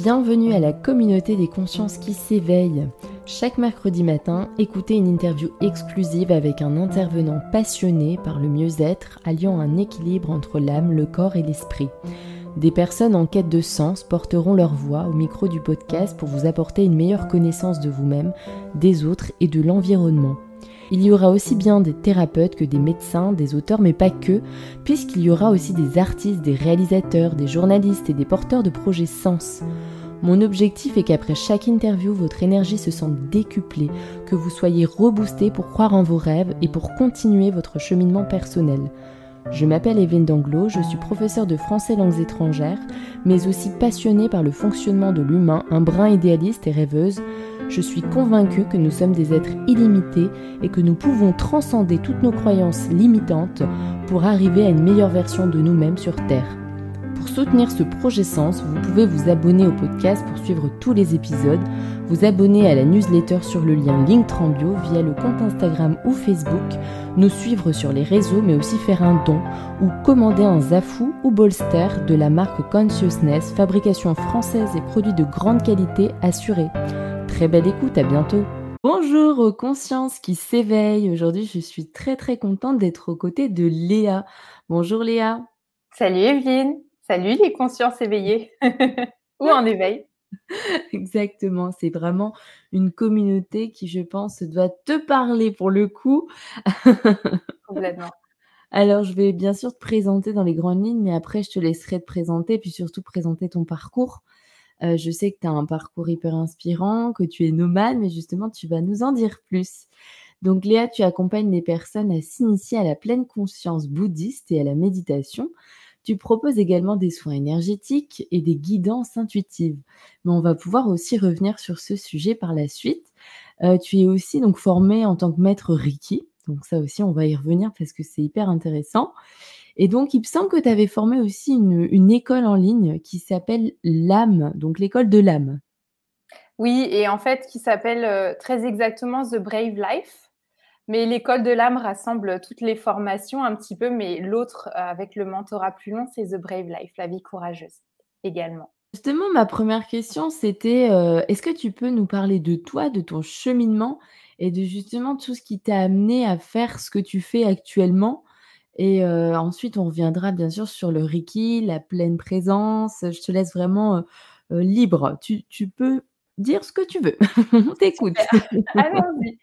Bienvenue à la communauté des consciences qui s'éveillent. Chaque mercredi matin, écoutez une interview exclusive avec un intervenant passionné par le mieux-être, alliant un équilibre entre l'âme, le corps et l'esprit. Des personnes en quête de sens porteront leur voix au micro du podcast pour vous apporter une meilleure connaissance de vous-même, des autres et de l'environnement. Il y aura aussi bien des thérapeutes que des médecins, des auteurs, mais pas que, puisqu'il y aura aussi des artistes, des réalisateurs, des journalistes et des porteurs de projets sens. Mon objectif est qu'après chaque interview, votre énergie se sente décuplée, que vous soyez reboosté pour croire en vos rêves et pour continuer votre cheminement personnel. Je m'appelle Evelyne Danglo, je suis professeure de français langues étrangères, mais aussi passionnée par le fonctionnement de l'humain, un brin idéaliste et rêveuse. Je suis convaincue que nous sommes des êtres illimités et que nous pouvons transcender toutes nos croyances limitantes pour arriver à une meilleure version de nous-mêmes sur Terre. Pour soutenir ce projet Sens, vous pouvez vous abonner au podcast pour suivre tous les épisodes, vous abonner à la newsletter sur le lien Linktrambio via le compte Instagram ou Facebook, nous suivre sur les réseaux mais aussi faire un don ou commander un Zafou ou Bolster de la marque Consciousness, fabrication française et produits de grande qualité assurés. Très belle écoute, à bientôt Bonjour aux consciences qui s'éveillent. Aujourd'hui, je suis très très contente d'être aux côtés de Léa. Bonjour Léa. Salut Evelyne. Salut les consciences éveillées ou en éveil. Exactement, c'est vraiment une communauté qui, je pense, doit te parler pour le coup. Complètement. Alors, je vais bien sûr te présenter dans les grandes lignes, mais après, je te laisserai te présenter, puis surtout présenter ton parcours. Euh, je sais que tu as un parcours hyper inspirant, que tu es nomade, mais justement, tu vas nous en dire plus. Donc, Léa, tu accompagnes les personnes à s'initier à la pleine conscience bouddhiste et à la méditation. Tu proposes également des soins énergétiques et des guidances intuitives. Mais on va pouvoir aussi revenir sur ce sujet par la suite. Euh, tu es aussi donc formé en tant que maître Reiki. Donc ça aussi, on va y revenir parce que c'est hyper intéressant. Et donc, il me semble que tu avais formé aussi une, école en ligne qui s'appelle l'âme, donc l'école de l'âme. Oui, et en fait, qui s'appelle euh, très exactement The Brave Life. Mais l'école de l'âme rassemble toutes les formations un petit peu, mais l'autre euh, avec le mentorat plus long, c'est The Brave Life, la vie courageuse également. Justement, ma première question, c'était euh, est-ce que tu peux nous parler de toi, de ton cheminement et de justement tout ce qui t'a amené à faire ce que tu fais actuellement? Et euh, ensuite, on reviendra bien sûr sur le Reiki, la pleine présence. Je te laisse vraiment libre. Tu, tu, peux dire ce que tu veux. on t'écoute. Allons-y.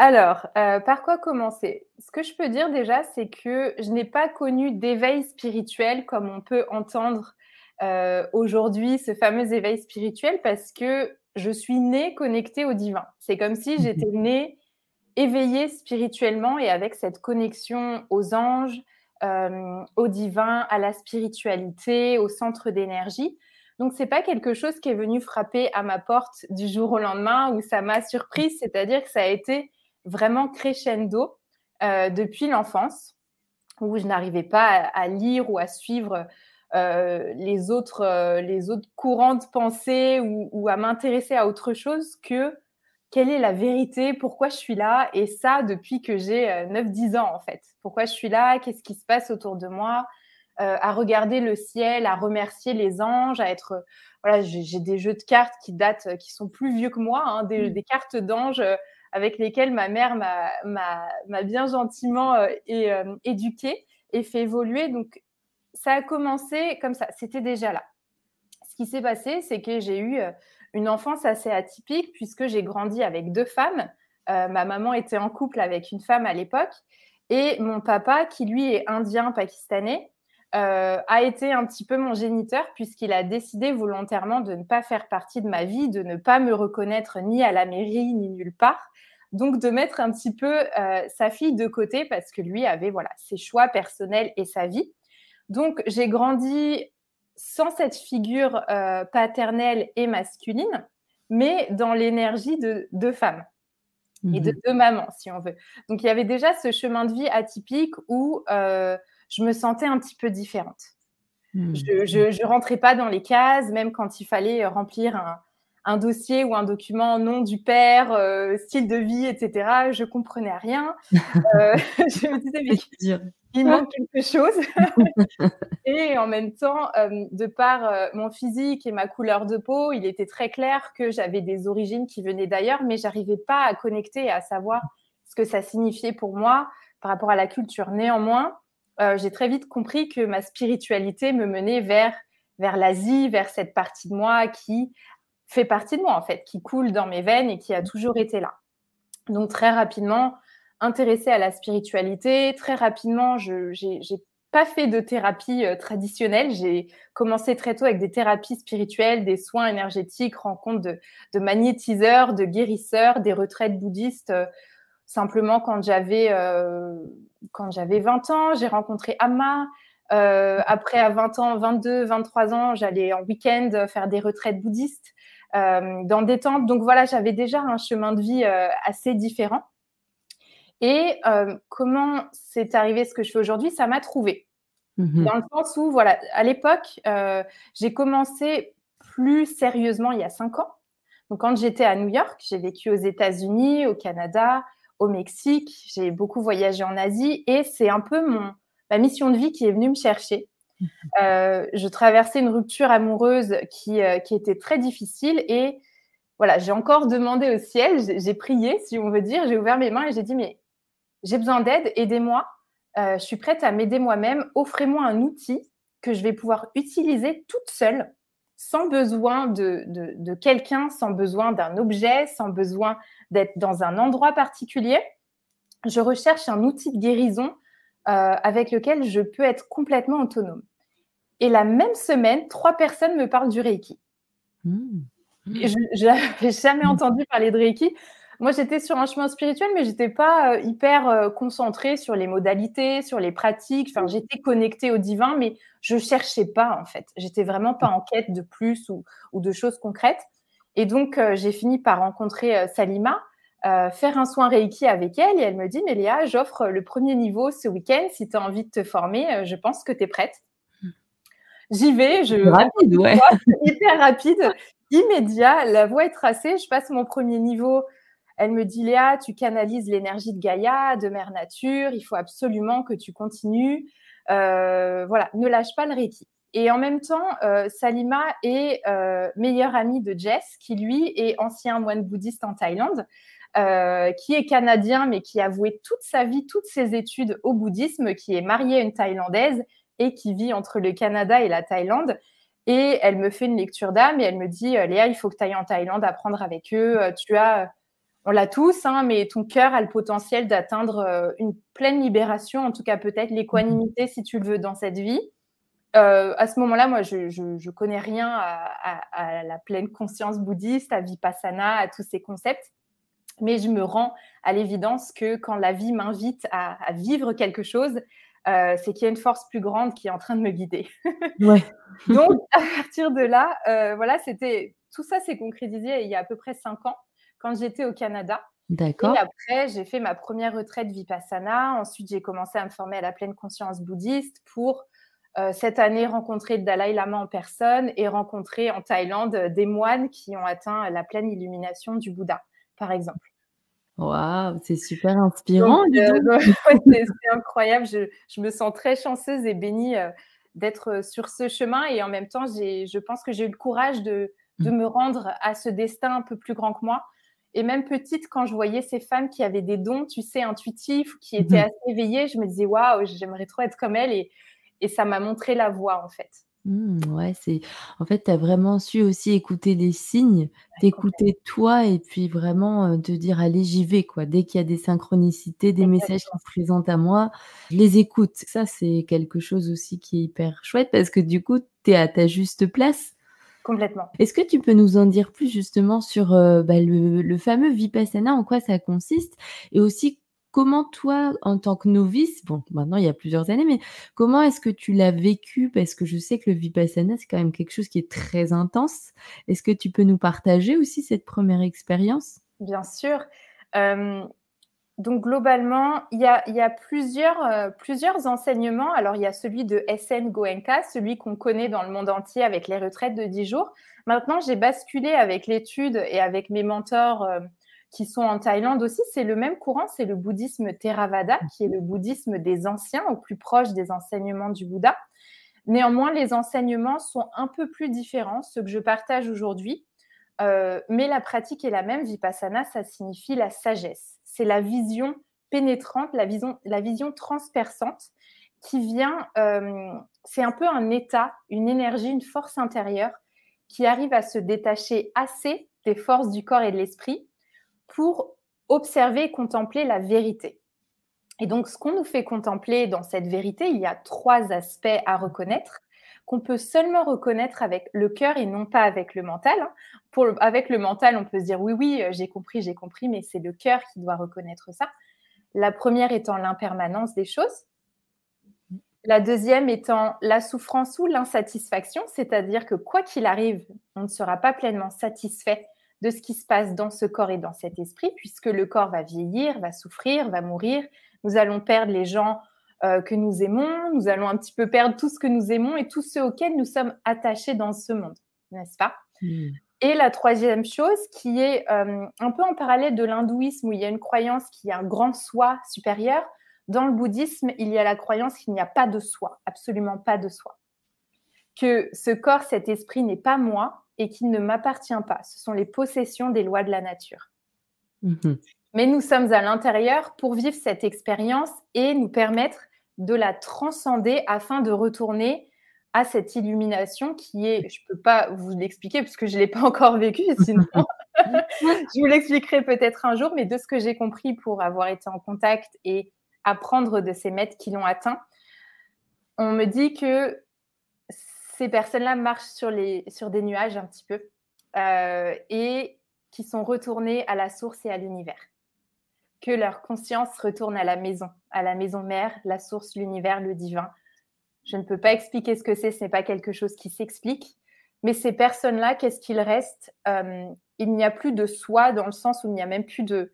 Alors, euh, par quoi commencer? Ce que je peux dire déjà, c'est que je n'ai pas connu d'éveil spirituel comme on peut entendre euh, aujourd'hui, ce fameux éveil spirituel, parce que je suis née connectée au divin. C'est comme si mmh j'étais née éveillée spirituellement et avec cette connexion aux anges, euh, au divin, à la spiritualité, au centre d'énergie. Donc, c'est pas quelque chose qui est venu frapper à ma porte du jour au lendemain où ça m'a surprise, c'est-à-dire que ça a été vraiment crescendo euh, depuis l'enfance, où je n'arrivais pas à, lire ou à suivre euh, les, autres, les autres courants de pensée ou, à m'intéresser à autre chose que quelle est la vérité, pourquoi je suis là, et ça depuis que j'ai 9-10 ans en fait. Pourquoi je suis là, qu'est-ce qui se passe autour de moi, à regarder le ciel, à remercier les anges, à être... Voilà, j'ai des jeux de cartes qui datent, qui sont plus vieux que moi, hein, des, mmh. des, cartes d'anges avec lesquels ma mère m'a bien gentiment euh, et, euh, éduquée et fait évoluer. Donc, ça a commencé comme ça, c'était déjà là. Ce qui s'est passé, c'est que j'ai eu euh, une enfance assez atypique puisque j'ai grandi avec deux femmes. ma maman était en couple avec une femme à l'époque et mon papa, qui lui est indien pakistanais, euh, a été un petit peu mon géniteur puisqu'il a décidé volontairement de ne pas faire partie de ma vie, de ne pas me reconnaître ni à la mairie ni nulle part. Donc de mettre un petit peu euh, sa fille de côté parce que lui avait voilà ses choix personnels et sa vie. Donc j'ai grandi sans cette figure euh, paternelle et masculine, mais dans l'énergie de deux femmes et de mmh deux mamans, si on veut. Donc il y avait déjà ce chemin de vie atypique où je me sentais un petit peu différente. Mmh. Je ne rentrais pas dans les cases, même quand il fallait euh, remplir un, un dossier ou un document nom du père, euh, style de vie, etc. Je comprenais rien. Euh, je me disais, mais il manque quelque chose. et en même temps, euh, de par euh, mon physique et ma couleur de peau, il était très clair que j'avais des origines qui venaient d'ailleurs, mais j'arrivais pas à connecter et à savoir ce que ça signifiait pour moi par rapport à la culture. Néanmoins, euh, j'ai très vite compris que ma spiritualité me menait vers, vers l'Asie, vers cette partie de moi qui fait partie de moi en fait, qui coule dans mes veines et qui a toujours été là. Donc très rapidement, intéressée à la spiritualité. Très rapidement, je n'ai pas fait de thérapie euh, traditionnelle. J'ai commencé très tôt avec des thérapies spirituelles, des soins énergétiques, rencontres de, de magnétiseurs, de guérisseurs, des retraites bouddhistes. Euh, simplement, quand j'avais euh, quand j'avais 20 ans, j'ai rencontré Amma. après, à 20 ans, 22, 23 ans, j'allais en week-end faire des retraites bouddhistes dans des temples. Donc voilà, j'avais déjà un chemin de vie assez différent. Et euh, comment c'est arrivé ce que je fais aujourd'hui Ça m'a trouvé. Mmh Dans le sens où, voilà, à l'époque, euh, j'ai commencé plus sérieusement il y a cinq ans. Donc, quand j'étais à New York, j'ai vécu aux États-Unis, au Canada, au Mexique. J'ai beaucoup voyagé en Asie et c'est un peu mon, ma mission de vie qui est venue me chercher. Mmh euh, je traversais une rupture amoureuse qui, qui était très difficile et voilà, j'ai encore demandé au ciel, j'ai prié, si on veut dire, j'ai ouvert mes mains et j'ai dit, mais j'ai besoin d'aide, aidez-moi, euh, je suis prête à m'aider moi-même, offrez-moi un outil que je vais pouvoir utiliser toute seule, sans besoin de, quelqu'un, sans besoin d'un objet, sans besoin d'être dans un endroit particulier. Je recherche un outil de guérison euh, avec lequel je peux être complètement autonome. Et la même semaine, trois personnes me parlent du Reiki. Mmh. Je n'avais jamais mmh. entendu parler de Reiki. Moi, j'étais sur un chemin spirituel, mais j'étais pas euh, hyper euh, concentrée sur les modalités, sur les pratiques. Enfin, j'étais connectée au divin, mais je cherchais pas en fait. J'étais vraiment pas en quête de plus ou, de choses concrètes. Et donc, euh, j'ai fini par rencontrer Salima, faire un soin Reiki avec elle, et elle me dit, mais Léa, j'offre le premier niveau ce week-end. Si tu as envie de te former, je pense que tu es prête. J'y vais, je rapide, ouais. hyper rapide, immédiat. La voie est tracée. Je passe mon premier niveau elle me dit, Léa, tu canalises l'énergie de Gaïa, de Mère Nature, il faut absolument que tu continues. Euh, voilà, ne lâche pas le Reiki. Et en même temps, euh, Salima est euh, meilleure amie de Jess, qui lui est ancien moine bouddhiste en Thaïlande, qui est canadien, mais qui a voué toute sa vie, toutes ses études au bouddhisme, qui est marié à une Thaïlandaise et qui vit entre le Canada et la Thaïlande. Et elle me fait une lecture d'âme et elle me dit, Léa, il faut que tu ailles en Thaïlande apprendre avec eux. Tu as on l'a tous, hein, mais ton cœur a le potentiel d'atteindre euh, une pleine libération, en tout cas peut-être l'équanimité si tu le veux dans cette vie. Euh, à ce moment-là, moi, je ne connais rien à, la pleine conscience bouddhiste, à Vipassana, à tous ces concepts, mais je me rends à l'évidence que quand la vie m'invite à, vivre quelque chose, euh, c'est qu'il y a une force plus grande qui est en train de me guider. Donc, à partir de là, voilà, c'était tout ça s'est concrétisé il y a à peu près cinq ans quand j'étais au Canada. D'accord. Et après, j'ai fait ma première retraite Vipassana. Ensuite, j'ai commencé à me former à la pleine conscience bouddhiste pour euh, cette année rencontrer le Dalai Lama en personne et rencontrer en Thaïlande des moines qui ont atteint la pleine illumination du Bouddha, par exemple. Waouh, c'est super inspirant. Euh, c'est incroyable. Je, me sens très chanceuse et bénie euh, d'être sur ce chemin. Et en même temps, je pense que j'ai eu le courage de, de mmh. me rendre à ce destin un peu plus grand que moi et même petite, quand je voyais ces femmes qui avaient des dons, tu sais, intuitifs, qui étaient mhm. assez éveillées, je me disais, waouh, j'aimerais trop être comme elle. Et, et ça m'a montré la voie, en fait. Mmh, ouais, c'est en fait, tu as vraiment su aussi écouter les signes, t'écouter toi et puis vraiment te dire allez, j'y vais quoi. Dès qu'il y a des synchronicités, des messages qui se présentent à moi, je les écoute. Ça, c'est quelque chose aussi qui est hyper chouette parce que du coup, tu es à ta juste place. Complètement. Est-ce que tu peux nous en dire plus justement sur euh, bah, le, fameux Vipassana, en quoi ça consiste? Et aussi comment toi, en tant que novice, bon, maintenant il y a plusieurs années, mais comment est-ce que tu l'as vécu? Parce que je sais que le Vipassana, c'est quand même quelque chose qui est très intense. Est-ce que tu peux nous partager aussi cette première expérience? Bien sûr. Euh, donc globalement, il y a, plusieurs, euh, plusieurs enseignements. Alors il y a celui de SN Goenka, celui qu'on connaît dans le monde entier avec les retraites de 10 jours. Maintenant, j'ai basculé avec l'étude et avec mes mentors euh, qui sont en Thaïlande aussi. C'est le même courant, c'est le bouddhisme Theravada, qui est le bouddhisme des anciens, au plus proche des enseignements du Bouddha. Néanmoins, les enseignements sont un peu plus différents, ceux que je partage aujourd'hui. Euh, mais la pratique est la même. Vipassana, ça signifie la sagesse. C'est la vision pénétrante, la vision, la transperçante qui vient, euh, c'est un peu un état, une énergie, une force intérieure qui arrive à se détacher assez des forces du corps et de l'esprit pour observer et contempler la vérité. Et donc, ce qu'on nous fait contempler dans cette vérité, il y a trois aspects à reconnaître qu'on peut seulement reconnaître avec le cœur et non pas avec le mental. Pour avec le mental, on peut se dire oui, oui, euh, j'ai compris, j'ai compris, mais c'est le cœur qui doit reconnaître ça. La première étant l'impermanence des choses. La deuxième étant la souffrance ou l'insatisfaction, c'est-à-dire que quoi qu'il arrive, on ne sera pas pleinement satisfait de ce qui se passe dans ce corps et dans cet esprit, puisque le corps va vieillir, va souffrir, va mourir. Nous allons perdre les gens euh, que nous aimons, nous allons un petit peu perdre tout ce que nous aimons et tous ceux auxquels nous sommes attachés dans ce monde, n'est-ce pas? Hmm. Et la troisième chose, qui est euh, un peu en parallèle de l'hindouisme, où il y a une croyance qu'il y a un grand soi supérieur, dans le bouddhisme, il y a la croyance qu'il n'y a pas de soi, absolument pas de soi. Que ce corps, cet esprit n'est pas moi et qu'il ne m'appartient pas. Ce sont les possessions des lois de la nature. Hmm. Mais nous sommes à l'intérieur pour vivre cette expérience et nous permettre de la transcender afin de retourner à cette illumination qui est, je ne peux pas vous l'expliquer puisque je ne l'ai pas encore vécu, sinon je vous l'expliquerai peut-être un jour, mais de ce que j'ai compris pour avoir été en contact et apprendre de ces maîtres qui l'ont atteint, on me dit que ces personnes-là marchent sur, les, sur des nuages un petit peu euh, et qui sont retournées à la source et à l'univers que leur conscience retourne à la maison, à la maison mère, la source, l'univers, le divin. Je ne peux pas expliquer ce que c'est, ce n'est pas quelque chose qui s'explique. Mais ces personnes-là, qu'est-ce qu'il reste? Euh, Il n'y a plus de soi dans le sens où il n'y a même plus de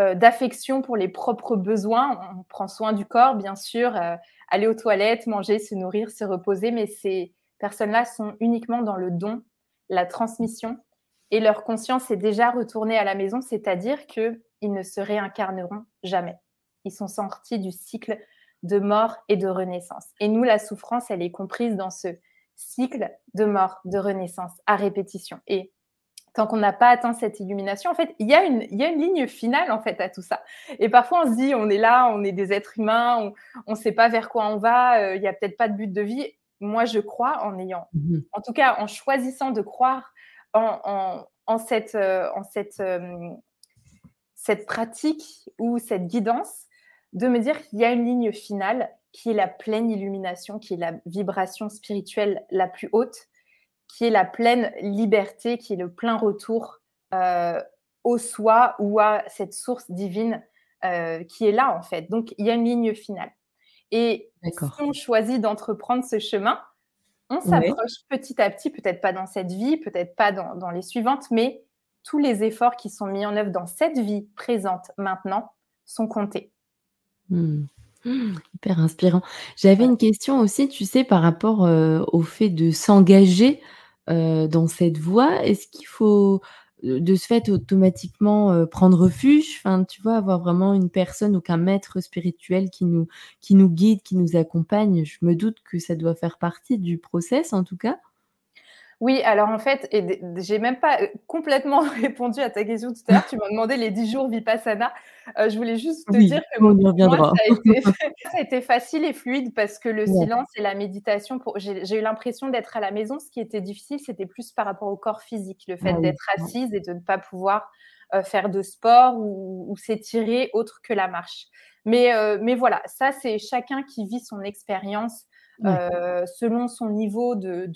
euh, d'affection pour les propres besoins. On prend soin du corps, bien sûr, euh, aller aux toilettes, manger, se nourrir, se reposer, mais ces personnes-là sont uniquement dans le don, la transmission, et leur conscience est déjà retournée à la maison, c'est-à-dire que ils ne se réincarneront jamais. Ils sont sortis du cycle de mort et de renaissance. Et nous, la souffrance, elle est comprise dans ce cycle de mort, de renaissance à répétition. Et tant qu'on n'a pas atteint cette illumination, en fait, il y, a une, il y a une ligne finale en fait à tout ça. Et parfois, on se dit, on est là, on est des êtres humains, on ne sait pas vers quoi on va, euh, il n'y a peut-être pas de but de vie. Moi, je crois en ayant, mmh en tout cas, en choisissant de croire en, en, cette, euh, en cette euh, cette pratique ou cette guidance de me dire qu'il y a une ligne finale qui est la pleine illumination, qui est la vibration spirituelle la plus haute, qui est la pleine liberté, qui est le plein retour euh, au soi ou à cette source divine euh, qui est là en fait. Donc il y a une ligne finale. Et si on choisit d'entreprendre ce chemin, on s'approche petit à petit, peut-être pas dans cette vie, peut-être pas dans, dans les suivantes, mais tous les efforts qui sont mis en œuvre dans cette vie présente maintenant sont comptés. Hmm. Hmm, hyper inspirant. J'avais une question aussi, tu sais, par rapport euh, au fait de s'engager euh, dans cette voie. Est-ce qu'il faut euh, de ce fait automatiquement prendre refuge? Tu vois, avoir vraiment une personne ou qu'un maître spirituel qui nous, qui nous guide, qui nous accompagne. Je me doute que ça doit faire partie du process, en tout cas. Oui, alors en fait, et j'ai même pas euh, complètement répondu à ta question tout à l'heure. Tu m'as demandé les 10 jours Vipassana. Euh, je voulais juste te dire que on y reviendra. ça, a été, facile et fluide parce que le silence et la méditation, j'ai eu l'impression d'être à la maison. Ce qui était difficile, c'était plus par rapport au corps physique, le fait ah d'être assise et de ne pas pouvoir euh, faire de sport ou, s'étirer autre que la marche. Mais, mais voilà, ça, c'est chacun qui vit son expérience. Selon son niveau de,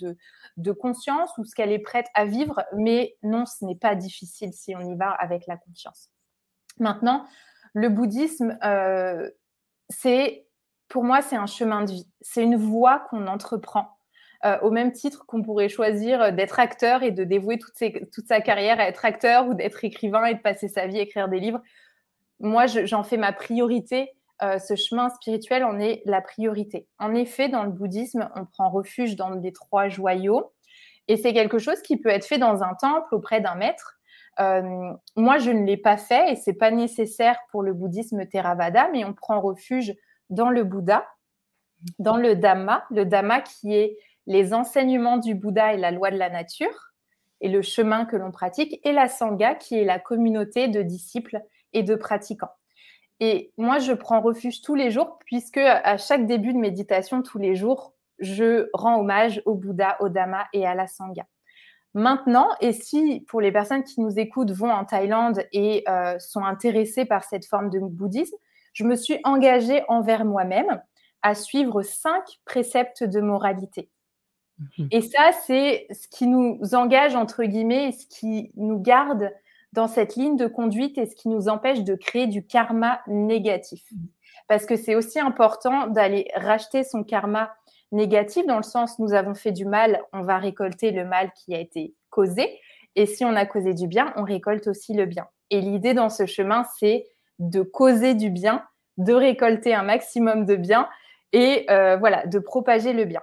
de conscience ou ce qu'elle est prête à vivre, mais non, ce n'est pas difficile si on y va avec la conscience. Maintenant, le bouddhisme, euh, pour moi, c'est un chemin de vie. C'est une voie qu'on entreprend. Euh, au même titre qu'on pourrait choisir d'être acteur et de dévouer toute, sa carrière à être acteur ou d'être écrivain et de passer sa vie à écrire des livres. Moi, j'en fais ma priorité. Euh, ce chemin spirituel en est la priorité. En effet, dans le bouddhisme, on prend refuge dans les trois joyaux. Et c'est quelque chose qui peut être fait dans un temple auprès d'un maître. moi, je ne l'ai pas fait et c'est pas nécessaire pour le bouddhisme Theravada, mais on prend refuge dans le Bouddha, dans le Dhamma, le Dhamma qui est les enseignements du Bouddha et la loi de la nature et le chemin que l'on pratique, et la Sangha qui est la communauté de disciples et de pratiquants. Et moi, je prends refuge tous les jours, puisque à chaque début de méditation, tous les jours, je rends hommage au Bouddha, au Dhamma et à la Sangha. Maintenant, et si pour les personnes qui nous écoutent vont en Thaïlande et euh, sont intéressées par cette forme de bouddhisme, je me suis engagée envers moi-même à suivre cinq préceptes de moralité. Mhm. Et ça, c'est ce qui nous engage, entre guillemets, et ce qui nous garde dans cette ligne de conduite et ce qui nous empêche de créer du karma négatif. Parce que c'est aussi important d'aller racheter son karma négatif dans le sens nous avons fait du mal, on va récolter le mal qui a été causé. Et si on a causé du bien, on récolte aussi le bien. Et l'idée dans ce chemin, c'est de causer du bien, de récolter un maximum de bien et euh, voilà, de propager le bien.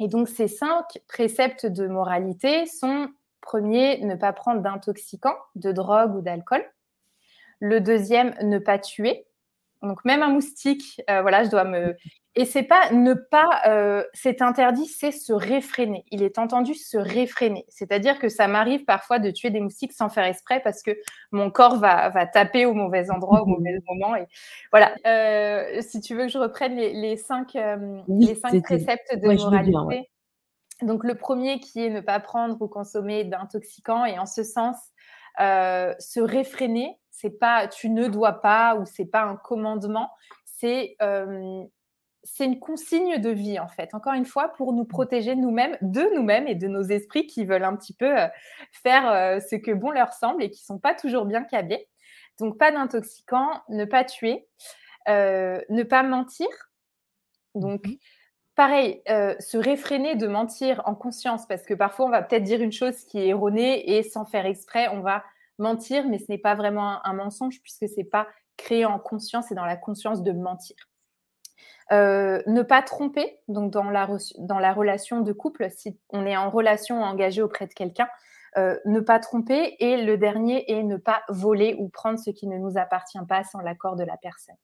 Et donc ces cinq préceptes de moralité sont premier, ne pas prendre d'intoxicants, de drogue ou d'alcool. Le deuxième, ne pas tuer. Donc même un moustique, euh, voilà, je dois me. Et c'est pas ne pas, euh, c'est interdit, c'est se réfréner. Il est entendu se réfréner. C'est-à-dire que ça m'arrive parfois de tuer des moustiques sans faire exprès parce que mon corps va, va taper au mauvais endroit au mauvais moment. Et voilà. Euh, si tu veux que je reprenne les, cinq, les cinq préceptes de moralité. Donc le premier qui est ne pas prendre ou consommer d'intoxicants et en ce sens se réfréner c'est pas tu ne dois pas ou c'est pas un commandement, c'est c'est une consigne de vie en fait. Encore une fois, pour nous protéger nous-mêmes, de nous-mêmes et de nos esprits qui veulent un petit peu faire ce que bon leur semble et qui sont pas toujours bien câblés. Donc pas d'intoxicants, ne pas tuer, ne pas mentir. Donc pareil, se réfréner de mentir en conscience parce que parfois on va peut-être dire une chose qui est erronée et sans faire exprès, on va mentir, mais ce n'est pas vraiment un, mensonge puisque c'est pas créé en conscience et dans la conscience de mentir. Euh, ne pas tromper, donc dans la, dans la relation de couple, si on est en relation engagée auprès de quelqu'un, euh, ne pas tromper. Et le dernier est ne pas voler ou prendre ce qui ne nous appartient pas sans l'accord de la personne.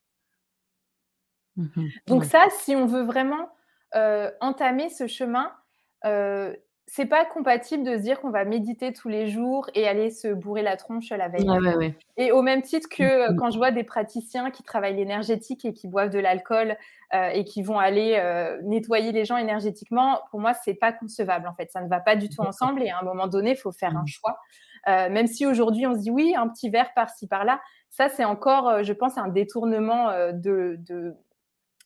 Mmh donc ça, si on veut vraiment euh, entamer ce chemin, c'est pas compatible de se dire qu'on va méditer tous les jours et aller se bourrer la tronche la veille. Et au même titre que euh, quand je vois des praticiens qui travaillent l'énergétique et qui boivent de l'alcool euh, et qui vont aller euh, nettoyer les gens énergétiquement, pour moi, c'est pas concevable en fait. Ça ne va pas du tout ensemble et à un moment donné, il faut faire un mmh. choix. même si aujourd'hui on se dit oui, un petit verre par-ci par-là, ça c'est encore, je pense, un détournement de, de,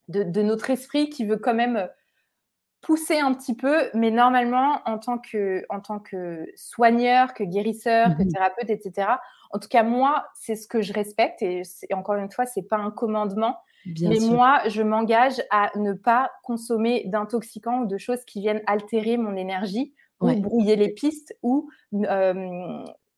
de, notre esprit qui veut quand même pousser un petit peu, mais normalement, en tant que, en tant que soigneur, que guérisseur, que mmh thérapeute, etc., en tout cas, moi, c'est ce que je respecte. Et, encore une fois, c'est pas un commandement. mais moi, je m'engage à ne pas consommer d'intoxicants ou de choses qui viennent altérer mon énergie ou brouiller les pistes ou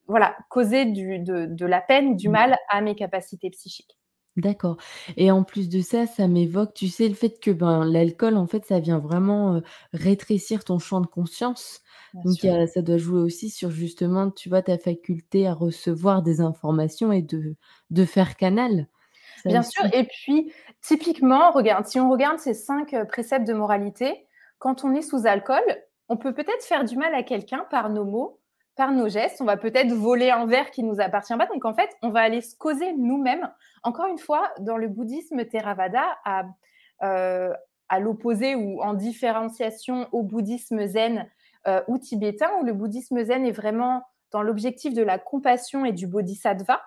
voilà, causer du, de, de, la peine du mmh. mal à mes capacités psychiques. D'accord et en plus de ça, ça m'évoque, tu sais, le fait que, ben, l'alcool, en fait, ça vient vraiment, rétrécir ton champ de conscience. Donc ça doit jouer aussi sur justement, tu vois, ta faculté à recevoir des informations et de de faire canal. Bien sûr et puis typiquement, regarde, si on regarde ces cinq préceptes de moralité, quand on est sous alcool, on peut peut-être faire du mal à quelqu'un par nos mots, par nos gestes, on va peut-être voler un verre qui nous appartient pas. Donc en fait, on va aller se causer nous-mêmes. Encore une fois, dans le bouddhisme Theravada, à, euh, à l'opposé ou en différenciation au bouddhisme zen euh, ou tibétain, où le bouddhisme zen est vraiment dans l'objectif de la compassion et du bodhisattva.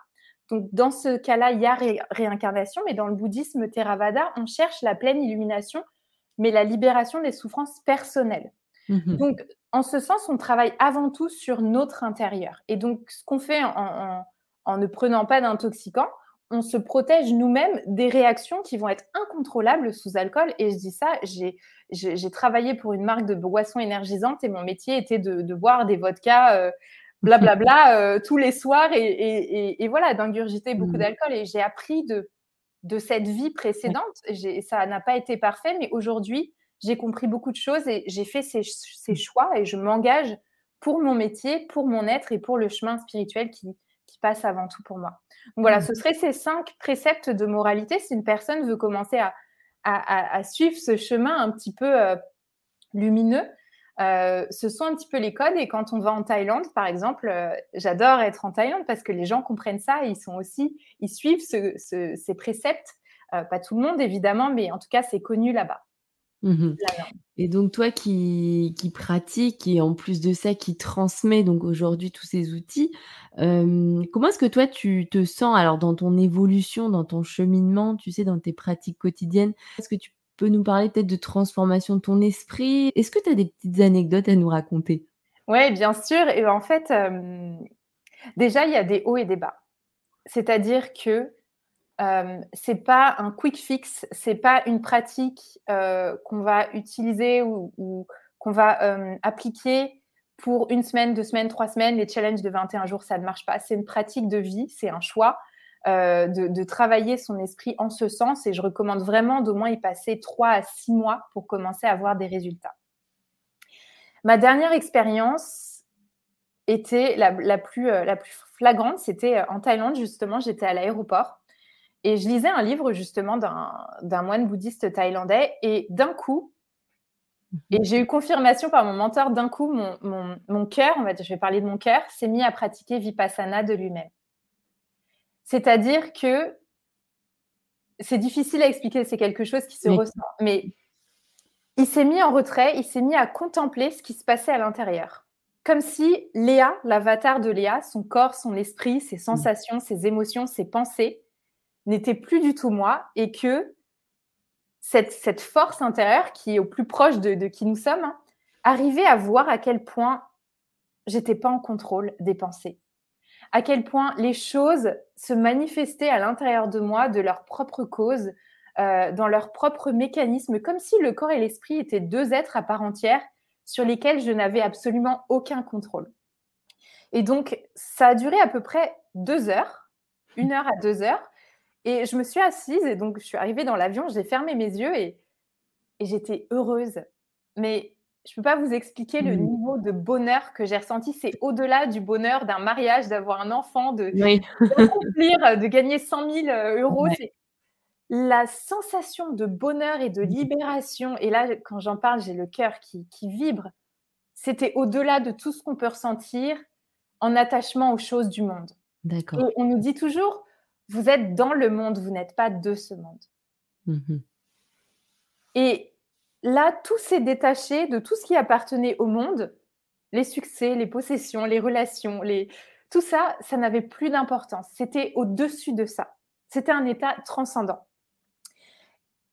Donc dans ce cas-là, il y a réincarnation, mais dans le bouddhisme Theravada, on cherche la pleine illumination, mais la libération des souffrances personnelles. Mmh Donc, en ce sens, on travaille avant tout sur notre intérieur. Et donc, ce qu'on fait en, ne prenant pas d'intoxicants, on se protège nous-mêmes des réactions qui vont être incontrôlables sous alcool. Et je dis ça, j'ai travaillé pour une marque de boissons énergisantes et mon métier était de, boire des vodkas, euh, blablabla, euh, tous les soirs et, voilà, d'ingurgiter beaucoup mmh. d'alcool. Et j'ai appris de, de cette vie précédente. Ça n'a pas été parfait, mais aujourd'hui, j'ai compris beaucoup de choses et j'ai fait ces, mmh. choix et je m'engage pour mon métier, pour mon être et pour le chemin spirituel qui, passe avant tout pour moi. Donc voilà, mmh. ce seraient ces cinq préceptes de moralité si une personne veut commencer à, suivre ce chemin un petit peu euh, lumineux. Euh, ce sont un petit peu les codes. Et quand on va en Thaïlande, par exemple, euh, j'adore être en Thaïlande parce que les gens comprennent ça. Et ils sont aussi, ils suivent ces préceptes. pas tout le monde évidemment, mais en tout cas, c'est connu là-bas. Mmh et donc toi qui, qui pratiques et en plus de ça qui transmet donc aujourd'hui tous ces outils, comment est-ce que toi tu te sens alors dans ton évolution, dans ton cheminement, tu sais, dans tes pratiques quotidiennes? Est-ce que tu peux nous parler peut-être de transformation de ton esprit? Est-ce que tu as des petites anecdotes à nous raconter? Oui, bien sûr. Et en fait, déjà, il y a des hauts et des bas. C'est-à-dire que euh, c'est pas un quick fix, c'est pas une pratique euh, qu'on va utiliser ou, qu'on va euh, appliquer pour une semaine, deux semaines, trois semaines. Les challenges de 21 jours, ça ne marche pas. C'est une pratique de vie, c'est un choix de, de, travailler son esprit en ce sens. Et je recommande vraiment d'au moins y passer trois à six mois pour commencer à avoir des résultats. Ma dernière expérience était la, plus, la plus flagrante, c'était en Thaïlande justement. J'étais à l'aéroport et je lisais un livre justement d'un moine bouddhiste thaïlandais et d'un coup, mhm. et j'ai eu confirmation par mon mentor, d'un coup, mon, mon, mon cœur, on va dire, je vais parler de mon cœur, s'est mis à pratiquer vipassana de lui-même. C'est-à-dire que c'est difficile à expliquer, c'est quelque chose qui se ressent, mais il s'est mis en retrait, il s'est mis à contempler ce qui se passait à l'intérieur. Comme si Léa, l'avatar de Léa, son corps, son esprit, ses sensations, ses émotions, ses pensées, n'était plus du tout moi et que cette, force intérieure qui est au plus proche de, qui nous sommes, hein, arrivait à voir à quel point j'étais pas en contrôle des pensées, à quel point les choses se manifestaient à l'intérieur de moi de leur propre cause, euh, dans leur propre mécanisme, comme si le corps et l'esprit étaient deux êtres à part entière sur lesquels je n'avais absolument aucun contrôle. Et donc, ça a duré à peu près deux heures, une heure à deux heures, et je me suis assise et donc je suis arrivée dans l'avion, j'ai fermé mes yeux et, et j'étais heureuse. Mais je ne peux pas vous expliquer le mmh. niveau de bonheur que j'ai ressenti. C'est au-delà du bonheur d'un mariage, d'avoir un enfant, de, de gagner 100 000 euh, euros. La sensation de bonheur et de libération. Et là, quand j'en parle, j'ai le cœur qui, qui vibre. C'était au-delà de tout ce qu'on peut ressentir en attachement aux choses du monde. D'accord. on nous dit toujours, vous êtes dans le monde, vous n'êtes pas de ce monde. Mmh Et là, tout s'est détaché de tout ce qui appartenait au monde, les succès, les possessions, les relations, les... tout ça, ça n'avait plus d'importance. C'était au-dessus de ça. C'était un état transcendant.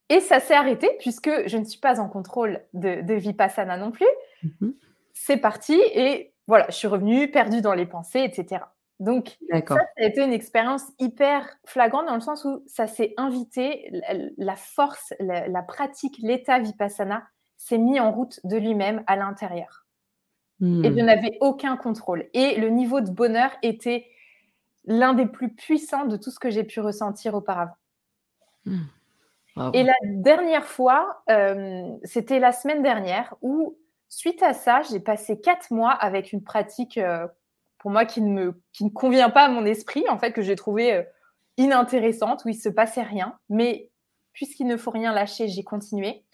Et ça s'est arrêté puisque je ne suis pas en contrôle de, de Vipassana non plus. Mmh C'est parti et voilà, je suis revenue perdue dans les pensées, etc. Donc, ça, ça a été une expérience hyper flagrante dans le sens où ça s'est invité, la, force, la, pratique, l'état vipassana s'est mis en route de lui-même à l'intérieur. Et je hmm. n'avais aucun contrôle. Et le niveau de bonheur était l'un des plus puissants de tout ce que j'ai pu ressentir auparavant. Hmm. Et la dernière fois, euh, c'était la semaine dernière où, suite à ça, j'ai passé quatre mois avec une pratique euh, pour moi qui ne, me, qui ne convient pas à mon esprit, en fait, que j'ai trouvé euh, inintéressante, où il se passait rien. Mais puisqu'il ne faut rien lâcher, j'ai continué.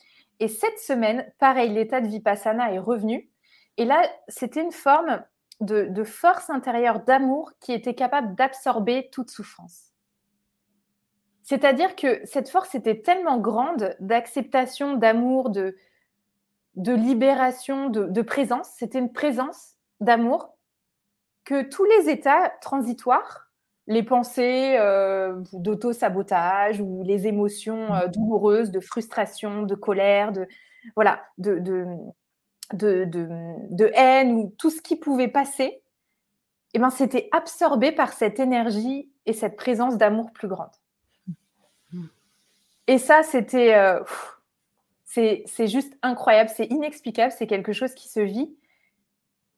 Et cette semaine, pareil, l'état de Vipassana est revenu. Et là, c'était une forme de, force intérieure, d'amour, qui était capable d'absorber toute souffrance. C'est-à-dire que cette force était tellement grande d'acceptation, d'amour, de, de libération, de présence. C'était une présence d'amour que tous les états transitoires, les pensées euh, d'auto-sabotage ou les émotions euh, douloureuses de frustration, de colère, de, voilà, de, de, de, haine ou tout ce qui pouvait passer, eh ben, c'était absorbé par cette énergie et cette présence d'amour plus grande. Et ça, c'était... Euh, c'est juste incroyable, c'est inexplicable, c'est quelque chose qui se vit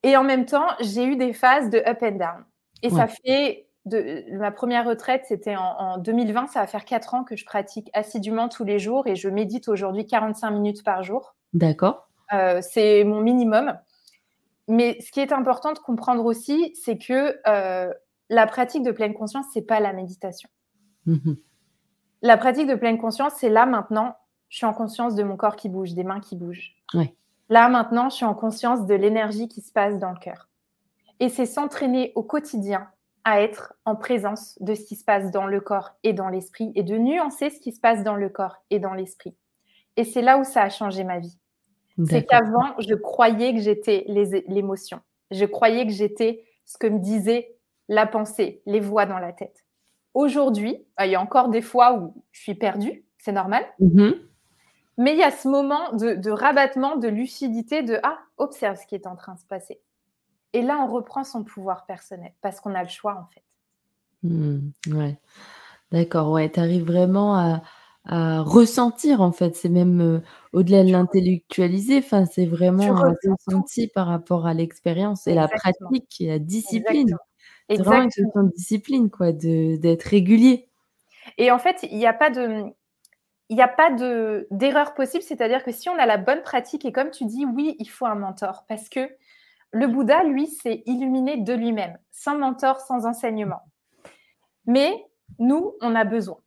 et en même temps, j'ai eu des phases de up and down. Et ça fait, de, ma première retraite, c'était en, 2020, ça va faire 4 ans que je pratique assidûment tous les jours et je médite aujourd'hui 45 minutes par jour. D'accord. Euh, c'est mon minimum. mais ce qui est important de comprendre aussi, c'est que euh, la pratique de pleine conscience, c'est pas la méditation. Mmh la pratique de pleine conscience, c'est là maintenant, je suis en conscience de mon corps qui bouge, des mains qui bougent. Là maintenant, je suis en conscience de l'énergie qui se passe dans le cœur. Et c'est s'entraîner au quotidien à être en présence de ce qui se passe dans le corps et dans l'esprit et de nuancer ce qui se passe dans le corps et dans l'esprit. Et c'est là où ça a changé ma vie. C'est qu'avant, je croyais que j'étais l'émotion. Je croyais que j'étais ce que me disait la pensée, les voix dans la tête. Aujourd'hui, bah, il y a encore des fois où je suis perdue, c'est normal. Mm-hmm. Mais il y a ce moment de, rabattement, de lucidité, de Ah, observe ce qui est en train de se passer. Et là, on reprend son pouvoir personnel parce qu'on a le choix, en fait. Mm, ouais. D'accord, ouais. Tu arrives vraiment à, à ressentir en fait. C'est même euh, au-delà de l'intellectualiser, enfin, c'est vraiment un ressenti par rapport à l'expérience et la pratique et la discipline. C'est vraiment une question de discipline, quoi, d'être régulier. Et en fait, il n'y a pas de. Il n'y a pas d'erreur possible, c'est-à-dire que si on a la bonne pratique, et comme tu dis, oui, il faut un mentor, parce que le Bouddha, lui, s'est illuminé de lui-même, sans mentor, sans enseignement. Mais nous, on a besoin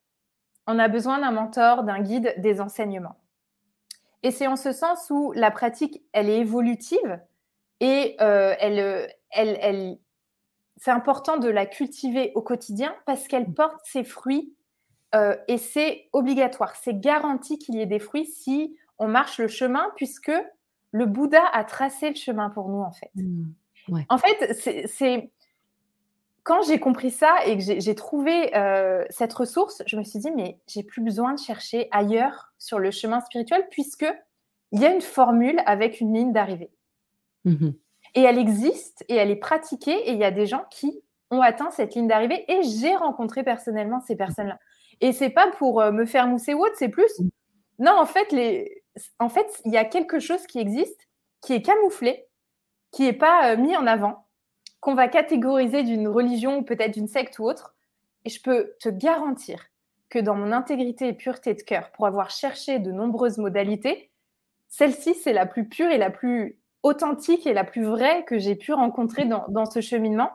on a besoin d'un mentor, d'un guide, des enseignements. Et c'est en ce sens où la pratique, elle est évolutive et euh, elle, elle, c'est important de la cultiver au quotidien parce qu'elle porte ses fruits euh, et c'est obligatoire. C'est garanti qu'il y ait des fruits si on marche le chemin puisque le Bouddha a tracé le chemin pour nous en fait. Mmh, en fait, c'est quand j'ai compris ça et que j'ai trouvé euh, cette ressource, je me suis dit, mais j'ai plus besoin de chercher ailleurs sur le chemin spirituel puisque il y a une formule avec une ligne d'arrivée. Mmh et elle existe et elle est pratiquée et il y a des gens qui ont atteint cette ligne d'arrivée et j'ai rencontré personnellement ces personnes-là. Et c'est pas pour euh, me faire mousser ou autre, c'est plus. Non, en fait, les... en fait, il y a quelque chose qui existe, qui est camouflé, qui n'est pas euh, mis en avant qu'on va catégoriser d'une religion ou peut-être d'une secte ou autre. Et je peux te garantir que dans mon intégrité et pureté de cœur, pour avoir cherché de nombreuses modalités, celle-ci, c'est la plus pure et la plus authentique et la plus vraie que j'ai pu rencontrer dans, ce cheminement.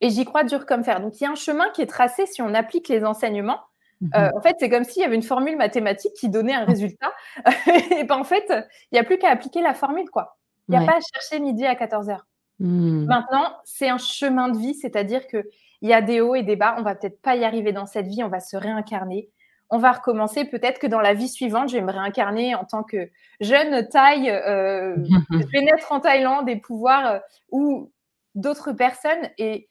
Et j'y crois dur comme fer. Donc, il y a un chemin qui est tracé si on applique les enseignements. Mhm. Euh, en fait, c'est comme s'il y avait une formule mathématique qui donnait un résultat. et ben, en fait, il n'y a plus qu'à appliquer la formule, quoi. Il n'y a pas à chercher midi à 14 heures. Hmm. Maintenant, c'est un chemin de vie, c'est-à-dire qu'il y a des hauts et des bas. On va peut-être pas y arriver dans cette vie, on va se réincarner. On va recommencer. Peut-être que dans la vie suivante, je vais me réincarner en tant que jeune taille. Euh, je vais naître en Thaïlande et pouvoir euh, ou d'autres personnes et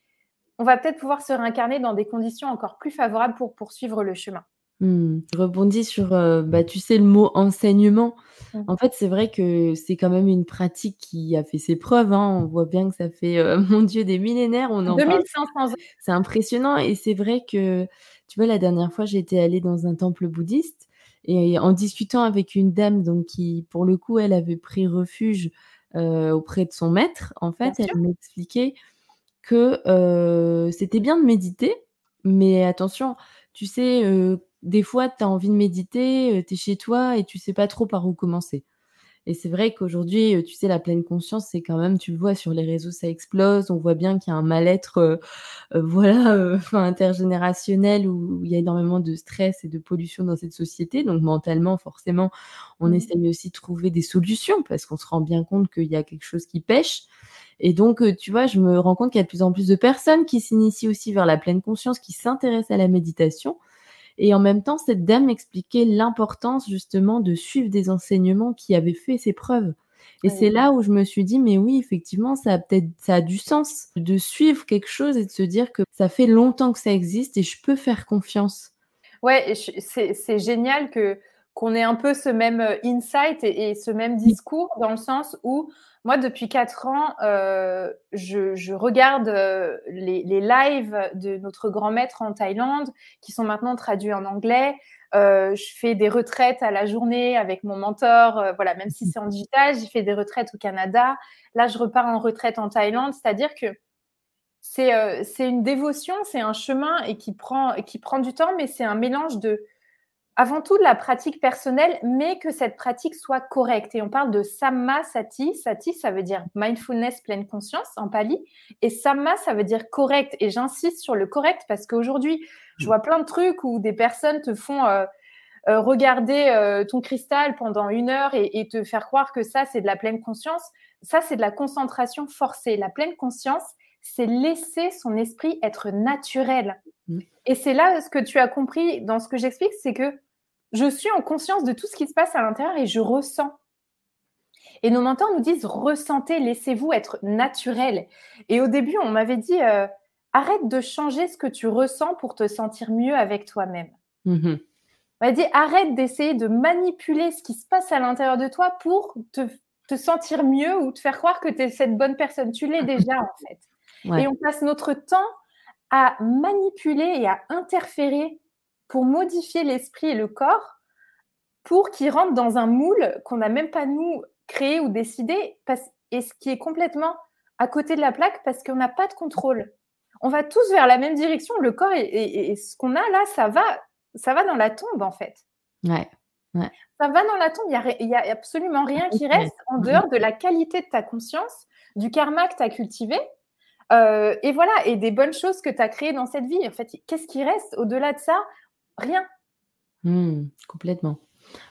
on va peut-être pouvoir se réincarner dans des conditions encore plus favorables pour poursuivre le chemin. Mmh. Je rebondis sur, euh, bah, tu sais, le mot enseignement. Mmh. En fait, c'est vrai que c'est quand même une pratique qui a fait ses preuves, hein. On voit bien que ça fait, euh, mon Dieu, des millénaires, on en 2500 ans. C'est impressionnant et c'est vrai que, tu vois, la dernière fois, j'étais allée dans un temple bouddhiste et en discutant avec une dame donc qui, pour le coup, elle avait pris refuge, euh, auprès de son maître, en fait, elle m'expliquait que, c'était bien de méditer, mais attention, tu sais, des fois, tu as envie de méditer, tu es chez toi et tu sais pas trop par où commencer. Et c'est vrai qu'aujourd'hui, tu sais, la pleine conscience, c'est quand même, tu le vois sur les réseaux, ça explose. On voit bien qu'il y a un mal-être, voilà, intergénérationnel où il y a énormément de stress et de pollution dans cette société. Donc mentalement, forcément, on mmh. essaye aussi de trouver des solutions parce qu'on se rend bien compte qu'il y a quelque chose qui pêche. Et donc, tu vois, je me rends compte qu'il y a de plus en plus de personnes qui s'initient aussi vers la pleine conscience, qui s'intéressent à la méditation. Et en même temps, cette dame expliquait l'importance justement de suivre des enseignements qui avaient fait ses preuves. Et c'est là où je me suis dit, mais oui, effectivement, ça a peut-être, ça a du sens de suivre quelque chose et de se dire que ça fait longtemps que ça existe et je peux faire confiance. Ouais, c'est génial que qu'on ait un peu ce même euh, insight et, ce même discours dans le sens où moi, depuis quatre ans, euh, je, regarde euh, les, lives de notre grand maître en Thaïlande, qui sont maintenant traduits en anglais. Euh, je fais des retraites à la journée avec mon mentor. voilà, même si c'est en digital, j'ai fait des retraites au Canada. Là, je repars en retraite en Thaïlande. C'est-à-dire que c'est une dévotion, c'est un chemin et qui prend, qui prend du temps, mais c'est un mélange de avant tout de la pratique personnelle, mais que cette pratique soit correcte. Et on parle de samma sati. Sati, ça veut dire mindfulness, pleine conscience en pali. Et samma, ça veut dire correct. Et j'insiste sur le correct parce qu'aujourd'hui, je vois plein de trucs où des personnes te font euh, euh, regarder euh, ton cristal pendant une heure et, te faire croire que ça, c'est de la pleine conscience. Ça, c'est de la concentration forcée. La pleine conscience, c'est laisser son esprit être naturel. Mmh. Et c'est là ce que tu as compris dans ce que j'explique, c'est que je suis en conscience de tout ce qui se passe à l'intérieur et je ressens. Et nos mentors nous disent ressentez, laissez-vous être naturel. Et au début, on m'avait dit euh, arrête de changer ce que tu ressens pour te sentir mieux avec toi-même. Mm-hmm. On m'a dit arrête d'essayer de manipuler ce qui se passe à l'intérieur de toi pour te, sentir mieux ou te faire croire que tu es cette bonne personne. Tu l'es déjà en fait. Et on passe notre temps à manipuler et à interférer pour modifier l'esprit et le corps pour qu'ils rentrent dans un moule qu'on n'a même pas nous créé ou décidé, et ce qui est complètement à côté de la plaque parce qu'on n'a pas de contrôle. On va tous vers la même direction. Le corps et, ce qu'on a là, ça va, ça va dans la tombe en fait. Ouais. Ça va dans la tombe. Il n'y a, absolument rien qui reste en dehors de la qualité de ta conscience, du karma que tu as cultivé. Euh, et voilà, et des bonnes choses que tu as créées dans cette vie. En fait, qu'est-ce qui reste au-delà de ça? Rien. Mmh, complètement.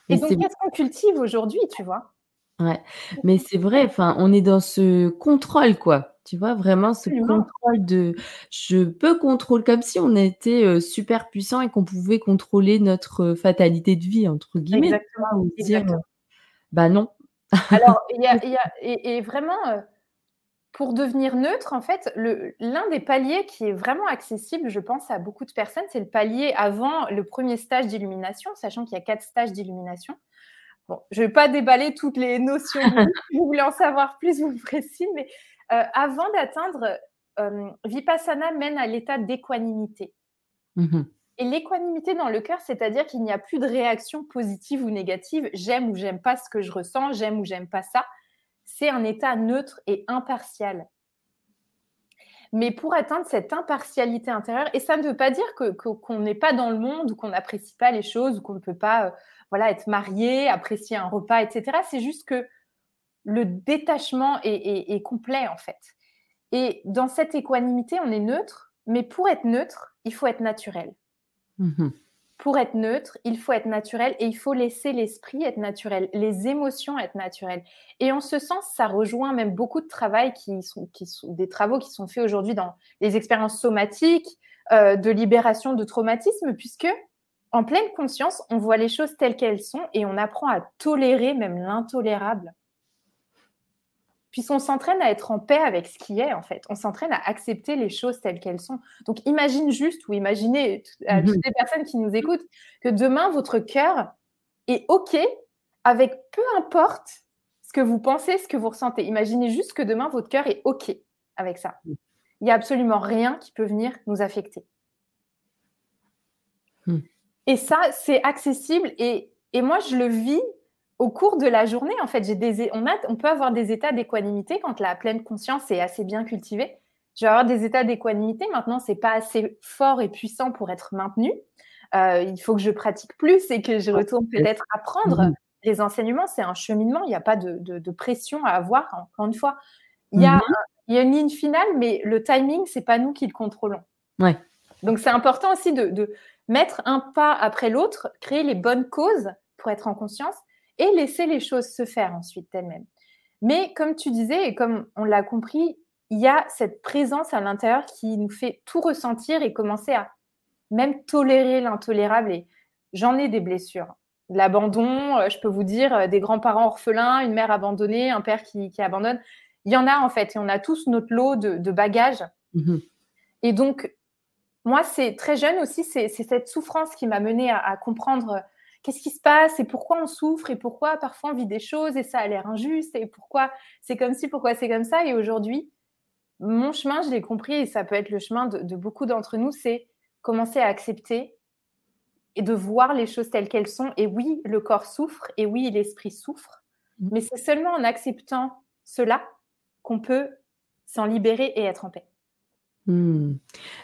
Et donc, qu'est-ce qu'on cultive aujourd'hui, tu vois? Ouais, mais c'est vrai, enfin, on est dans ce contrôle, quoi. Tu vois, vraiment ce contrôle de je peux contrôler comme si on était super puissant et qu'on pouvait contrôler notre fatalité de vie, entre guillemets. Exactement. Dire, bah non. Alors, il y a, y a et, et, vraiment, pour devenir neutre, en fait, l'un des paliers qui est vraiment accessible, je pense, à beaucoup de personnes, c'est le palier avant le premier stage d'illumination, sachant qu'il y a quatre stages d'illumination. Bon, je ne vais pas déballer toutes les notions. si vous voulez en savoir plus, vous me signe. Mais euh, avant d'atteindre, euh, Vipassana mène à l'état d'équanimité. Mmh Et l'équanimité dans le cœur, c'est-à-dire qu'il n'y a plus de réaction positive ou négative. J'aime ou j'aime pas ce que je ressens, j'aime ou j'aime pas ça c'est un état neutre et impartial. Mais pour atteindre cette impartialité intérieure, et ça ne veut pas dire qu'on n'est pas dans le monde ou qu'on n'apprécie pas les choses ou qu'on ne peut pas euh, voilà, être marié, apprécier un repas, etc. C'est juste que le détachement est, complet en fait. Et dans cette équanimité, on est neutre, mais pour être neutre, il faut être naturel. Mmh pour être neutre, il faut être naturel et il faut laisser l'esprit être naturel, les émotions être naturelles. Et en ce sens, ça rejoint même beaucoup de travail qui sont, des travaux qui sont faits aujourd'hui dans les expériences somatiques, euh, de libération de traumatisme, puisque en pleine conscience, on voit les choses telles qu'elles sont et on apprend à tolérer même l'intolérable on s'entraîne à être en paix avec ce qui est, en fait. On s'entraîne à accepter les choses telles qu'elles sont. Donc, imagine juste, ou imaginez à toutes mhm. les personnes qui nous écoutent, que demain, votre cœur est OK avec peu importe ce que vous pensez, ce que vous ressentez. Imaginez juste que demain, votre cœur est OK avec ça. Il n'y a absolument rien qui peut venir nous affecter. Hmm. Et ça, c'est accessible. Et, et moi, je le vis au cours de la journée, en fait, j'ai des, on, a, on peut avoir des états d'équanimité quand la pleine conscience est assez bien cultivée. Je vais avoir des états d'équanimité. Maintenant, c'est pas assez fort et puissant pour être maintenu. Euh, il faut que je pratique plus et que je retourne peut-être apprendre mhm. les enseignements. C'est un cheminement. Il n'y a pas de, pression à avoir. Encore une fois, il y, a, mhm. il y a une ligne finale, mais le timing, c'est pas nous qui le contrôlons. Ouais. Donc, c'est important aussi de, de mettre un pas après l'autre, créer les bonnes causes pour être en conscience et laisser les choses se faire ensuite elles-mêmes. Mais comme tu disais, et comme on l'a compris, il y a cette présence à l'intérieur qui nous fait tout ressentir et commencer à même tolérer l'intolérable. Et j'en ai des blessures. L'abandon, euh, je peux vous dire, euh, des grands-parents orphelins, une mère abandonnée, un père qui, abandonne. Il y en a en fait, et on a tous notre lot de, bagages. Mhm. Et donc, moi, c'est très jeune aussi, c'est cette souffrance qui m'a menée à comprendre qu'est-ce qui se passe et pourquoi on souffre et pourquoi parfois on vit des choses et ça a l'air injuste et pourquoi c'est comme ci, pourquoi c'est comme ça. Et aujourd'hui, mon chemin, je l'ai compris et ça peut être le chemin de, beaucoup d'entre nous, c'est commencer à accepter et de voir les choses telles qu'elles sont. Et oui, le corps souffre et oui, l'esprit souffre, mmh. mais c'est seulement en acceptant cela qu'on peut s'en libérer et être en paix. Mmh.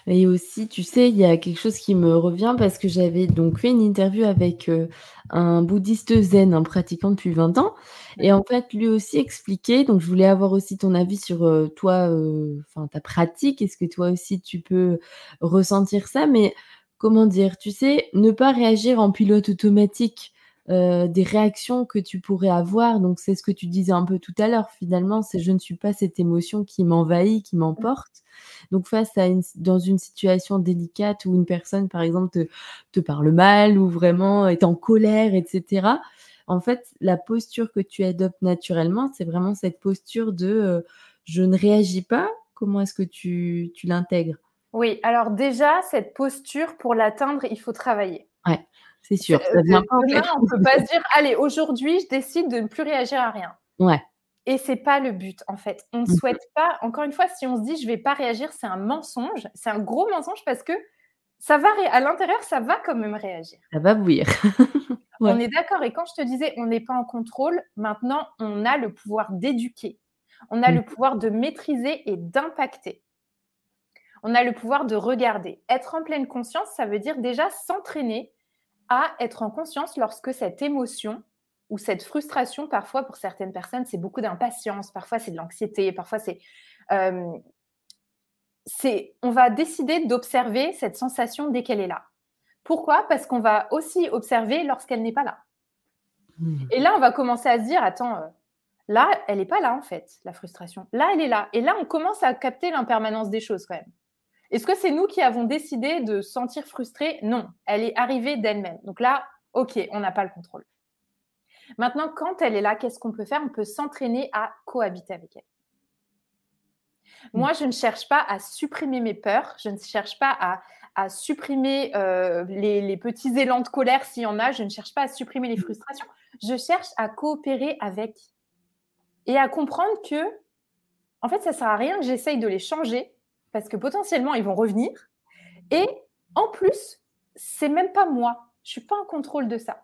Et aussi, tu sais, il y a quelque chose qui me revient parce que j'avais donc fait une interview avec, heu, un bouddhiste zen, un pratiquant depuis 20 ans et en fait, lui aussi expliquait donc je voulais avoir aussi ton avis sur, heu, toi, heu, enfin ta pratique. Est-ce que toi aussi tu peux ressentir ça? Mais comment dire? Tu sais, ne pas réagir en pilote automatique heu, des réactions que tu pourrais avoir. Donc c'est ce que tu disais un peu tout à l'heure finalement, c'est je ne suis pas cette émotion qui m'envahit, qui m'emporte. Donc face à une dans une situation délicate où une personne par exemple te te parle mal ou vraiment est en colère et cetera, en fait, la posture que tu adoptes naturellement, c'est vraiment cette posture de, heu, je ne réagis pas. Comment est-ce que tu tu l'intègres? Oui, alors déjà, cette posture, pour l'atteindre, il faut travailler. Ouais. C'est sûr, ça euh, vient pas on peut pas se dire: «Allez, aujourd'hui, je décide de ne plus réagir à rien». Ouais. Et c'est pas le but, en fait. On ne mmh souhaite pas encore une fois, si on se dit: «Je vais pas réagir», c'est un mensonge, c'est un gros mensonge parce que ça va à l'intérieur, ça va quand même réagir. Ça va bouillir. On est d'accord et quand je te disais: «On n'est pas en contrôle», maintenant, on a le pouvoir d'éduquer. On a le mmh. pouvoir de maîtriser et d'impacter. On a le pouvoir de regarder. Être en pleine conscience, ça veut dire déjà s'entraîner à être en conscience lorsque cette émotion ou cette frustration, parfois pour certaines personnes, c'est beaucoup d'impatience, parfois c'est de l'anxiété, parfois euh, c'est... on va décider d'observer cette sensation dès qu'elle est là. Pourquoi? Parce qu'on va aussi observer lorsqu'elle n'est pas là. Mmh. Et là, on va commencer à se dire, attends, euh, là, elle n'est pas là en fait, la frustration. Là, elle est là. Et là, on commence à capter l'impermanence des choses quand même. Est-ce que c'est nous qui avons décidé de sentir frustrée? Non, elle est arrivée d'elle-même. Donc là, ok, on n'a pas le contrôle. Maintenant, quand elle est là, qu'est-ce qu'on peut faire? On peut s'entraîner à cohabiter avec elle. Moi, je ne cherche pas à supprimer mes peurs, je ne cherche pas à, supprimer euh, les, les, petits élans de colère s'il y en a, je ne cherche pas à supprimer les frustrations, je cherche à coopérer avec. Et à comprendre que, en fait, ça ne sert à rien que j'essaye de les changer parce que potentiellement, ils vont revenir. Et en plus, c'est même pas moi. Je suis pas en contrôle de ça.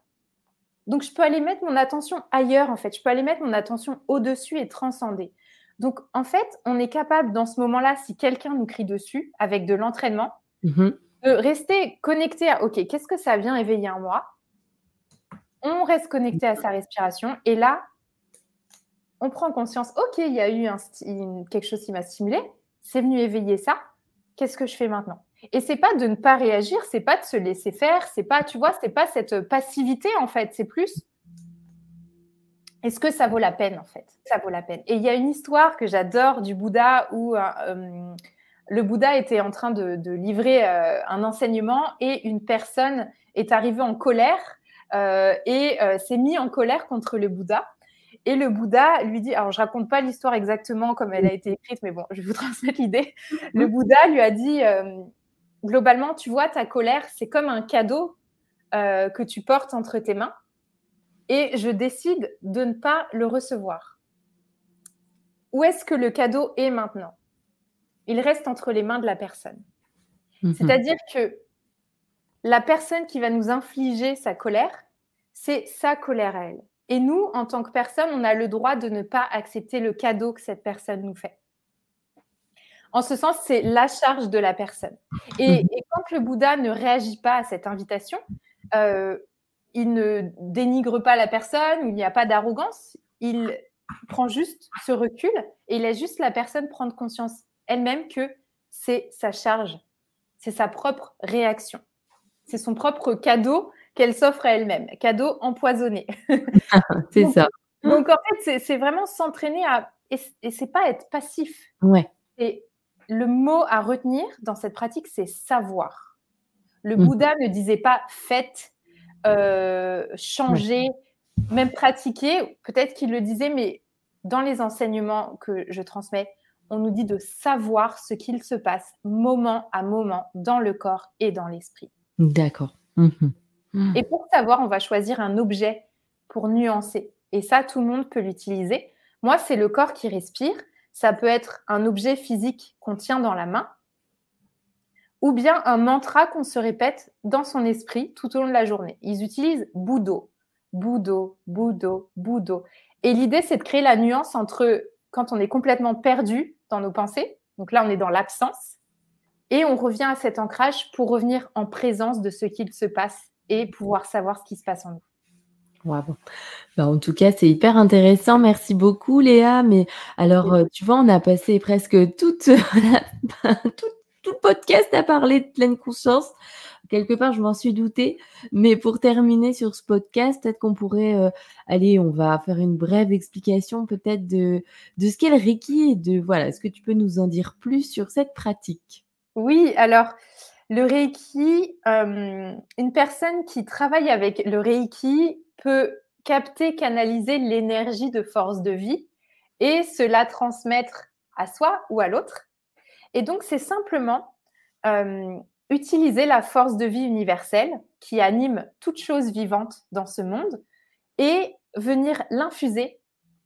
Donc, je peux aller mettre mon attention ailleurs, en fait. Je peux aller mettre mon attention au-dessus et transcender. Donc, en fait, on est capable, dans ce moment-là, si quelqu'un nous crie dessus, avec de l'entraînement, mm-hmm. de rester connecté à, OK, qu'est-ce que ça vient éveiller en moi? On reste connecté à sa respiration. Et là, on prend conscience, OK, il y a eu quelque chose qui m'a stimulé c'est venu éveiller ça. Qu'est-ce que je fais maintenant? Et c'est pas de ne pas réagir, c'est pas de se laisser faire, c'est pas, tu vois, c'est pas cette passivité en fait, c'est plus est-ce que ça vaut la peine en fait? Ça vaut la peine. Et il y a une histoire que j'adore du Bouddha où euh, euh, le Bouddha était en train de, livrer euh, un enseignement et une personne est arrivée en colère et s'est mis en colère contre le Bouddha. Et le Bouddha lui dit, alors je raconte pas l'histoire exactement comme elle a été écrite, mais bon, je vais vous transmettre l'idée. Le Bouddha lui a dit, euh, globalement, tu vois, ta colère, c'est comme un cadeau euh, que tu portes entre tes mains, et je décide de ne pas le recevoir. Où est-ce que le cadeau est maintenant? Il reste entre les mains de la personne. Mhm. C'est-à-dire que la personne qui va nous infliger sa colère, c'est sa colère à elle. Et nous, en tant que personne, on a le droit de ne pas accepter le cadeau que cette personne nous fait. En ce sens, c'est la charge de la personne. Et, mhm. quand le Bouddha ne réagit pas à cette invitation, euh, il ne dénigre pas la personne, il n'y a pas d'arrogance, il prend juste ce recul et il laisse juste la personne prendre conscience elle-même que c'est sa charge, c'est sa propre réaction, c'est son propre cadeau qu'elle s'offre à elle-même. Cadeau empoisonné. c'est ça. Donc en fait, c'est vraiment s'entraîner à et, c'est pas être passif. Ouais. Et le mot à retenir dans cette pratique, c'est savoir. Le mmh. Bouddha ne disait pas faites, euh, changez, même pratiquer. Peut-être qu'il le disait, mais dans les enseignements que je transmets, on nous dit de savoir ce qu'il se passe moment à moment dans le corps et dans l'esprit. D'accord. Mmh et pour savoir, on va choisir un objet pour nuancer. Et ça, tout le monde peut l'utiliser. Moi, c'est le corps qui respire. Ça peut être un objet physique qu'on tient dans la main ou bien un mantra qu'on se répète dans son esprit tout au long de la journée. Ils utilisent Boudo, Boudo, Boudo, Boudo. Et l'idée, c'est de créer la nuance entre quand on est complètement perdu dans nos pensées, donc là, on est dans l'absence, Et on revient à cet ancrage pour revenir en présence de ce qu'il se passe et pouvoir savoir ce qui se passe en nous. Wow. Bah, en tout cas, c'est hyper intéressant. Merci beaucoup, Léa. Mais alors, euh, tu vois, on a passé presque toute, tout, tout, le podcast à parler de pleine conscience. Quelque part, je m'en suis doutée. Mais pour terminer sur ce podcast, peut-être qu'on pourrait euh, aller, on va faire une brève explication peut-être de, de ce qu'est le Reiki et de, voilà, est-ce que tu peux nous en dire plus sur cette pratique? Oui, alors, le Reiki, euh, une personne qui travaille avec le Reiki peut capter, canaliser l'énergie de force de vie et cela transmettre à soi ou à l'autre. Et donc, c'est simplement euh, utiliser la force de vie universelle qui anime toute chose vivante dans ce monde et venir l'infuser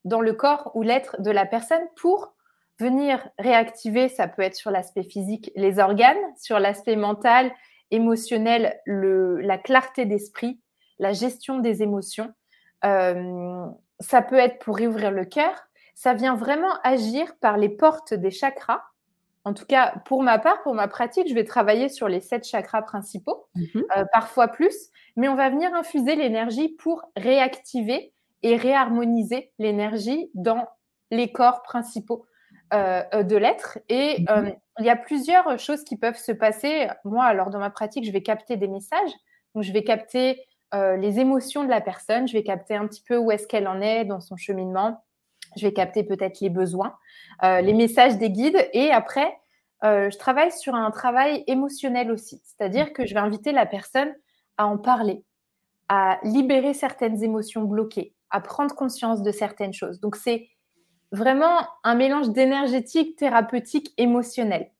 dans le corps ou l'être de la personne pour venir réactiver, ça peut être sur l'aspect physique, les organes, sur l'aspect mental, émotionnel, le, la clarté d'esprit, la gestion des émotions. Euh, ça peut être pour réouvrir le cœur. Ça vient vraiment agir par les portes des chakras. En tout cas, pour ma part, pour ma pratique, je vais travailler sur les sept chakras principaux, mhm. euh, parfois plus, mais on va venir infuser l'énergie pour réactiver et réharmoniser l'énergie dans les corps principaux. Euh, euh, de l'être. Et mhm. euh, il y a plusieurs choses qui peuvent se passer. Moi, alors dans ma pratique, je vais capter des messages. Donc, je vais capter les émotions de la personne. Je vais capter un petit peu où est-ce qu'elle en est dans son cheminement. Je vais capter peut-être les besoins, les messages des guides. Et après, je travaille sur un travail émotionnel aussi. C'est-à-dire que je vais inviter la personne à en parler, à libérer certaines émotions bloquées, à prendre conscience de certaines choses. Donc, c'est vraiment un mélange d'énergétique, thérapeutique, émotionnel.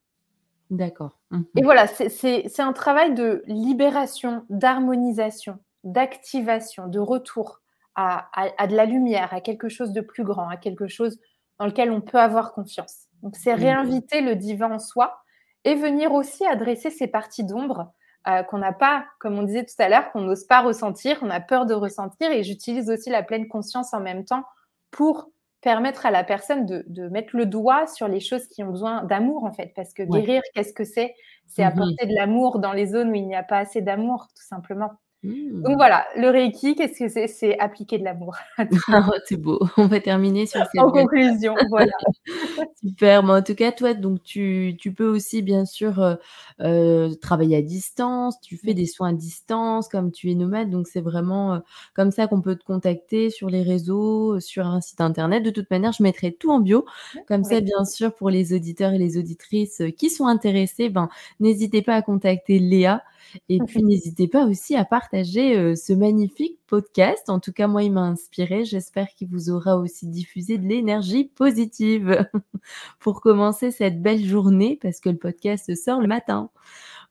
D'accord. Mhm. Et voilà, c'est un travail de libération, d'harmonisation, d'activation, de retour à, de la lumière, à quelque chose de plus grand, à quelque chose dans lequel on peut avoir confiance. Donc, c'est mhm. réinviter le divin en soi et venir aussi adresser ces parties d'ombre euh, qu'on n'a pas, comme on disait tout à l'heure, qu'on n'ose pas ressentir, on a peur de ressentir. Et j'utilise aussi la pleine conscience en même temps pour permettre à la personne de, mettre le doigt sur les choses qui ont besoin d'amour, en fait. Parce que guérir, qu'est-ce que c'est? C'est mmh apporter de l'amour dans les zones où il n'y a pas assez d'amour, tout simplement. Mmh. Donc voilà, le Reiki, qu'est-ce que c'est? C'est appliquer de l'amour. Ah, c'est beau. On va terminer sur cette. En conclusion, voilà. Super. Mais en tout cas, toi, donc tu, tu peux aussi bien sûr euh, euh, travailler à distance. Tu fais des soins à distance, comme tu es nomade. Donc c'est vraiment euh, comme ça qu'on peut te contacter sur les réseaux, sur un site internet. De toute manière, je mettrai tout en bio. Comme ça, bien sûr, pour les auditeurs et les auditrices qui sont intéressés, ben n'hésitez pas à contacter Léa. Et puis n'hésitez pas aussi à partager euh, ce magnifique podcast. En tout cas, moi, il m'a inspiré. J'espère qu'il vous aura aussi diffusé de l'énergie positive pour commencer cette belle journée parce que le podcast sort le matin.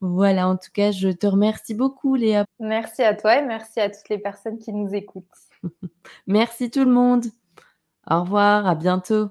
Voilà, en tout cas, je te remercie beaucoup, Léa. Merci à toi et merci à toutes les personnes qui nous écoutent. merci tout le monde. Au revoir, à bientôt.